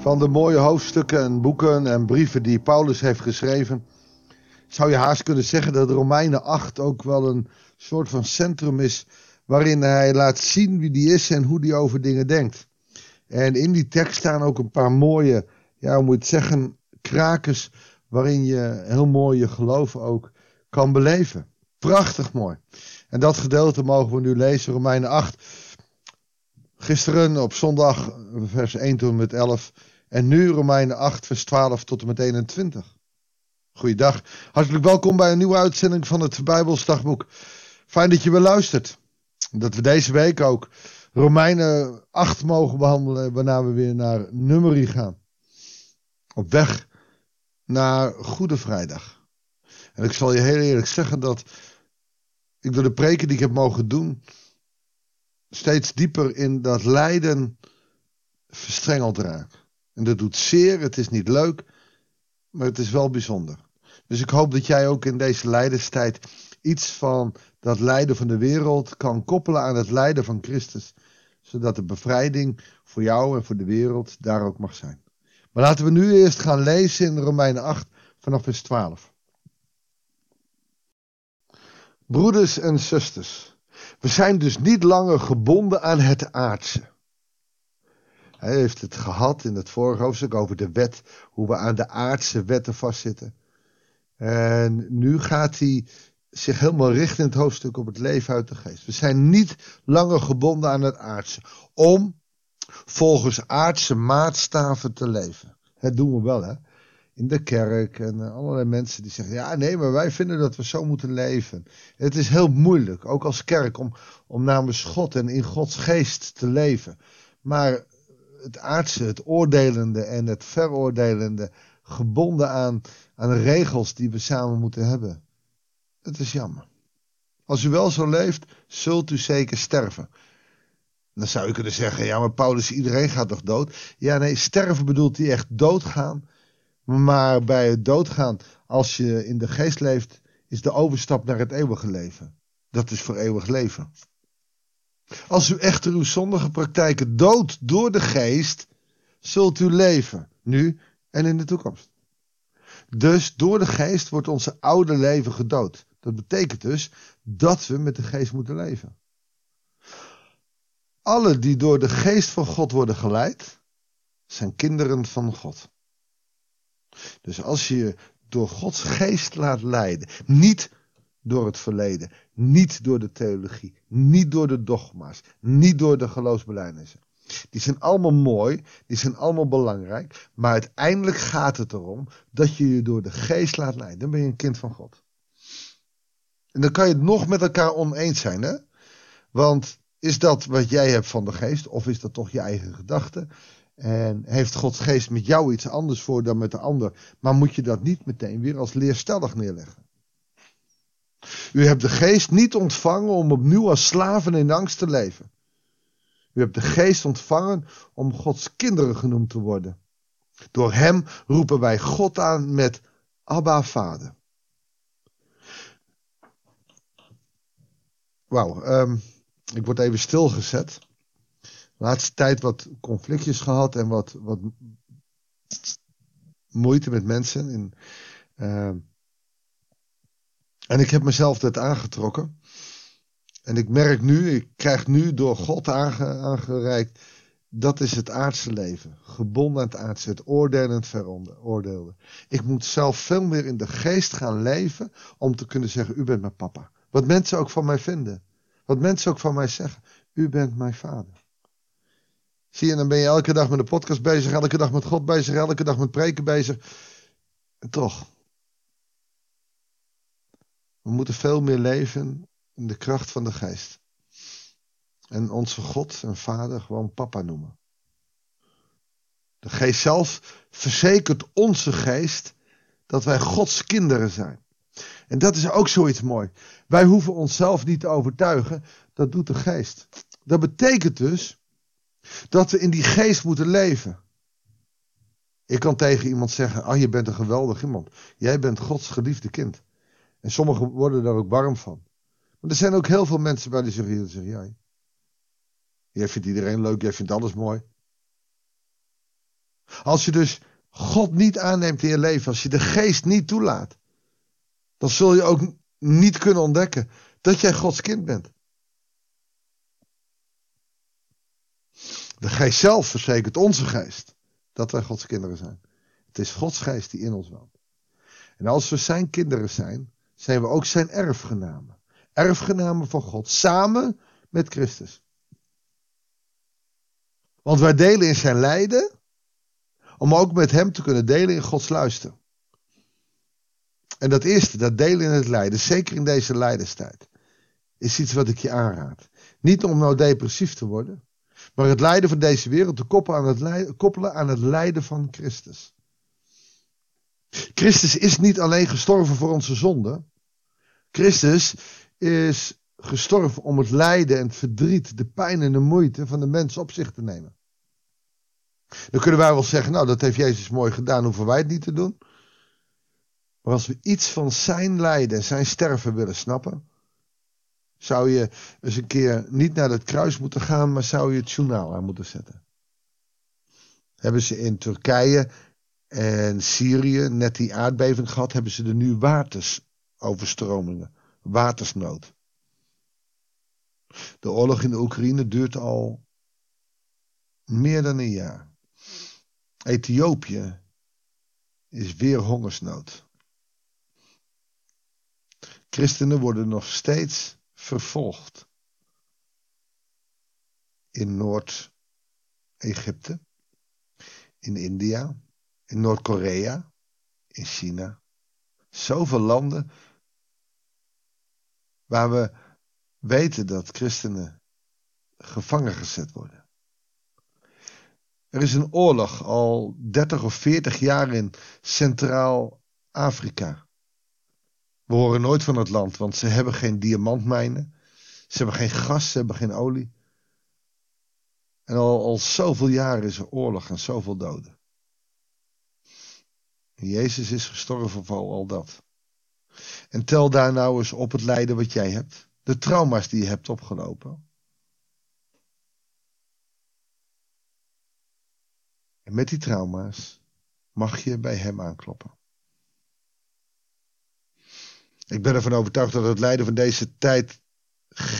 Van de mooie hoofdstukken en boeken en brieven die Paulus heeft geschreven, zou je haast kunnen zeggen dat Romeinen 8 ook wel een soort van centrum is waarin hij laat zien wie die is en hoe die over dingen denkt. En in die tekst staan ook een paar mooie, ja, hoe moet het zeggen, krakers waarin je heel mooi je geloof ook kan beleven. Prachtig mooi. En dat gedeelte mogen we nu lezen, Romeinen 8. Gisteren op zondag, vers 1 tot en met 11. En nu Romeinen 8, vers 12 tot en met 21. Goeiedag. Hartelijk welkom bij een nieuwe uitzending van het Bijbelsdagboek. Fijn dat je weer luistert. Dat we deze week ook Romeinen 8 mogen behandelen, waarna we weer naar Nummerie gaan. Op weg naar Goede Vrijdag. En ik zal je heel eerlijk zeggen dat ik door de preken die ik heb mogen doen, steeds dieper in dat lijden verstrengeld raak. En dat doet zeer, het is niet leuk, maar het is wel bijzonder. Dus ik hoop dat jij ook in deze lijdenstijd iets van dat lijden van de wereld kan koppelen aan het lijden van Christus. Zodat de bevrijding voor jou en voor de wereld daar ook mag zijn. Maar laten we nu eerst gaan lezen in Romeinen 8 vanaf vers 12. Broeders en zusters, we zijn dus niet langer gebonden aan het aardse. Hij heeft het gehad in het vorige hoofdstuk over de wet, hoe we aan de aardse wetten vastzitten. En nu gaat hij zich helemaal richten in het hoofdstuk op het leven uit de geest. We zijn niet langer gebonden aan het aardse, om volgens aardse maatstaven te leven. Dat doen we wel, hè? In de kerk en allerlei mensen die zeggen: ja, nee, maar wij vinden dat we zo moeten leven. Het is heel moeilijk, ook als kerk, om, om namens God en in Gods geest te leven. Maar het aardse, het oordelende en het veroordelende, gebonden aan, aan regels die we samen moeten hebben. Het is jammer. Als u wel zo leeft, zult u zeker sterven. Dan zou je kunnen zeggen, ja maar Paulus, iedereen gaat toch dood? Ja nee, sterven bedoelt hij echt doodgaan. Maar bij het doodgaan, als je in de geest leeft, is de overstap naar het eeuwige leven. Dat is voor eeuwig leven. Als u echter uw zondige praktijken doodt door de geest, zult u leven, nu en in de toekomst. Dus door de geest wordt onze oude leven gedood. Dat betekent dus dat we met de geest moeten leven. Alle die door de geest van God worden geleid, zijn kinderen van God. Dus als je je door Gods geest laat leiden, niet door het verleden, niet door de theologie, niet door de dogma's, niet door de geloofsbelijnissen. Die zijn allemaal mooi, die zijn allemaal belangrijk, maar uiteindelijk gaat het erom dat je je door de geest laat leiden. Dan ben je een kind van God. En dan kan je het nog met elkaar oneens zijn, hè? Want is dat wat jij hebt van de geest, of is dat toch je eigen gedachte? En heeft Gods geest met jou iets anders voor dan met de ander? Maar moet je dat niet meteen weer als leerstellig neerleggen? U hebt de geest niet ontvangen om opnieuw als slaven in angst te leven. U hebt de geest ontvangen om Gods kinderen genoemd te worden. Door hem roepen wij God aan met Abba Vader. Wauw, um, ik word even stilgezet. Laatste tijd wat conflictjes gehad en wat, wat moeite met mensen. Uh, en ik heb mezelf dat aangetrokken. En ik merk nu, ik krijg nu door God aange, aangereikt. Dat is het aardse leven. Gebonden aan het aardse, het oordelen en het veroordelen. Ik moet zelf veel meer in de geest gaan leven om te kunnen zeggen, u bent mijn papa. Wat mensen ook van mij vinden. Wat mensen ook van mij zeggen. U bent mijn vader. Zie je, dan ben je elke dag met een podcast bezig, elke dag met God bezig, elke dag met preken bezig. En toch. We moeten veel meer leven in de kracht van de geest. En onze God en Vader gewoon papa noemen. De geest zelf verzekert onze geest dat wij Gods kinderen zijn. En dat is ook zoiets mooi. Wij hoeven onszelf niet te overtuigen, dat doet de geest. Dat betekent dus dat we in die geest moeten leven. Ik kan tegen iemand zeggen, ah je bent een geweldig iemand. Jij bent Gods geliefde kind. En sommigen worden daar ook warm van. Maar er zijn ook heel veel mensen bij die zeggen, zeg jij. Jij vindt iedereen leuk, jij vindt alles mooi. Als je dus God niet aanneemt in je leven, als je de geest niet toelaat, dan zul je ook niet kunnen ontdekken dat jij Gods kind bent. De geest zelf verzekert onze geest dat wij Gods kinderen zijn. Het is Gods geest die in ons woont. En als we zijn kinderen zijn, zijn we ook zijn erfgenamen. Erfgenamen van God, samen met Christus. Want wij delen in zijn lijden, om ook met hem te kunnen delen in Gods luister. En dat eerste, dat delen in het lijden, zeker in deze lijdenstijd, is iets wat ik je aanraad. Niet om nou depressief te worden, maar het lijden van deze wereld te koppelen aan het lijden, koppelen aan het lijden van Christus. Christus is niet alleen gestorven voor onze zonde. Christus is gestorven om het lijden en het verdriet, de pijn en de moeite van de mens op zich te nemen. Dan kunnen wij wel zeggen, nou dat heeft Jezus mooi gedaan, hoeven wij het niet te doen. Maar als we iets van zijn lijden en zijn sterven willen snappen, zou je eens een keer niet naar het kruis moeten gaan, maar zou je het journaal aan moeten zetten. Hebben ze in Turkije en Syrië net die aardbeving gehad, hebben ze er nu watersoverstromingen, watersnood. De oorlog in de Oekraïne duurt al meer dan een jaar. Ethiopië is weer hongersnood. Christenen worden nog steeds vervolgd. In Noord-Egypte, in India, in Noord-Korea, in China. Zoveel landen waar we weten dat christenen gevangen gezet worden. Er is een oorlog al 30 of 40 jaar in Centraal-Afrika. We horen nooit van het land, want ze hebben geen diamantmijnen. Ze hebben geen gas, ze hebben geen olie. En al, al zoveel jaren is er oorlog en zoveel doden. Jezus is gestorven voor al dat. En tel daar nou eens op het lijden wat jij hebt. De trauma's die je hebt opgelopen. En met die trauma's mag je bij hem aankloppen. Ik ben ervan overtuigd dat het lijden van deze tijd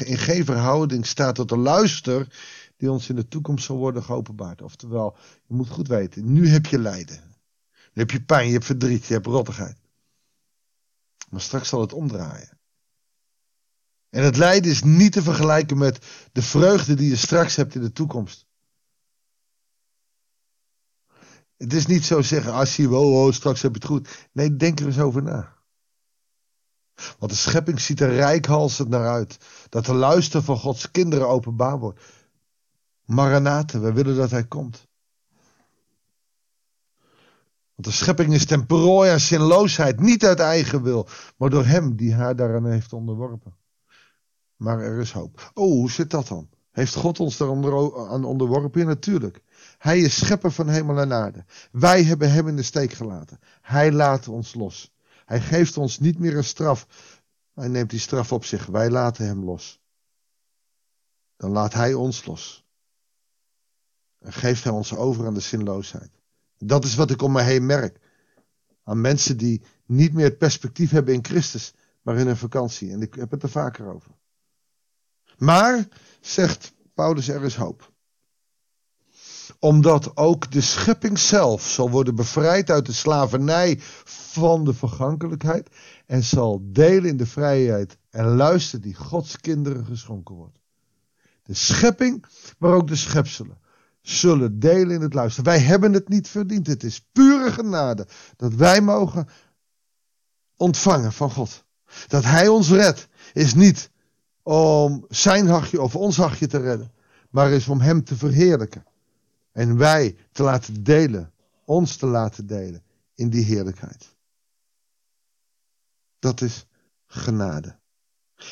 in geen verhouding staat tot de luister die ons in de toekomst zal worden geopenbaard. Oftewel, je moet goed weten, nu heb je lijden. Nu heb je pijn, je hebt verdriet, je hebt rottigheid. Maar straks zal het omdraaien. En het lijden is niet te vergelijken met de vreugde die je straks hebt in de toekomst. Het is niet zo zeggen, als je, oh, oh, straks heb je het goed. Nee, denk er eens over na. Want de schepping ziet er rijkhalsend naar uit. Dat de luister van Gods kinderen openbaar wordt. Maranathe, we willen dat hij komt. Want de schepping is ten prooi aan zinloosheid, niet uit eigen wil, maar door hem die haar daaraan heeft onderworpen. Maar er is hoop. Oh, hoe zit dat dan? Heeft God ons daar aan onderworpen? Ja, natuurlijk. Hij is schepper van hemel en aarde. Wij hebben hem in de steek gelaten. Hij laat ons los. Hij geeft ons niet meer een straf. Hij neemt die straf op zich. Wij laten hem los. Dan laat hij ons los. En geeft hij ons over aan de zinloosheid. Dat is wat ik om me heen merk. Aan mensen die niet meer het perspectief hebben in Christus, maar in een vakantie. En ik heb het er vaker over. Maar, zegt Paulus, er is hoop omdat ook de schepping zelf zal worden bevrijd uit de slavernij van de vergankelijkheid en zal delen in de vrijheid en luisteren die Gods kinderen geschonken wordt. De schepping, maar ook de schepselen zullen delen in het luisteren. Wij hebben het niet verdiend. Het is pure genade dat wij mogen ontvangen van God. Dat Hij ons redt, is niet om zijn hachje of ons hachje te redden, maar is om Hem te verheerlijken. En wij te laten delen, ons te laten delen in die heerlijkheid. Dat is genade.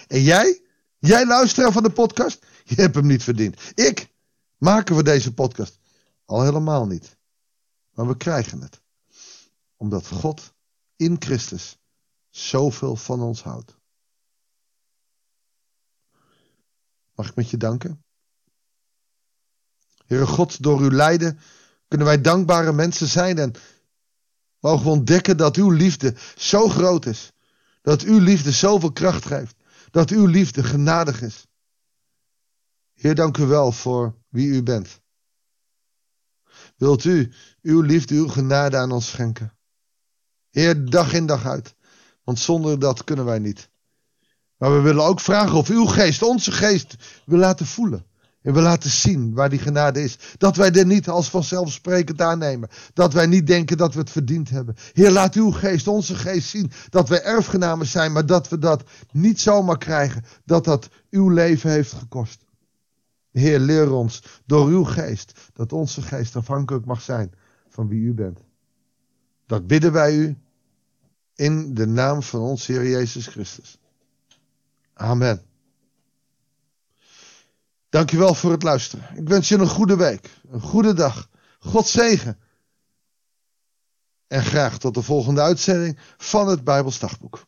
En jij, jij luisteraar van de podcast, je hebt hem niet verdiend. Ik maken we deze podcast al helemaal niet. Maar we krijgen het. Omdat God in Christus zoveel van ons houdt. Mag ik met je danken? Heere God, door uw lijden Kunnen wij dankbare mensen zijn en mogen we ontdekken dat uw liefde zo groot is. Dat uw liefde zoveel kracht geeft. Dat uw liefde genadig is. Heer, dank u wel voor wie u bent. Wilt u uw liefde, uw genade aan ons schenken? Heer, dag in dag uit. Want zonder dat kunnen wij niet. Maar we willen ook vragen of uw geest, onze geest, wil laten voelen. En wil laten zien waar die genade is. Dat wij er niet als vanzelfsprekend aannemen. Dat wij niet denken dat we het verdiend hebben. Heer, laat uw geest, onze geest zien dat wij erfgenamen zijn. Maar dat we dat niet zomaar krijgen. Dat dat uw leven heeft gekost. Heer, leer ons door uw geest dat onze geest afhankelijk mag zijn van wie u bent. Dat bidden wij u in de naam van ons Heer Jezus Christus. Amen. Dankjewel voor het luisteren. Ik wens je een goede week, een goede dag. God zegen. En graag tot de volgende uitzending van het Bijbels Dagboek.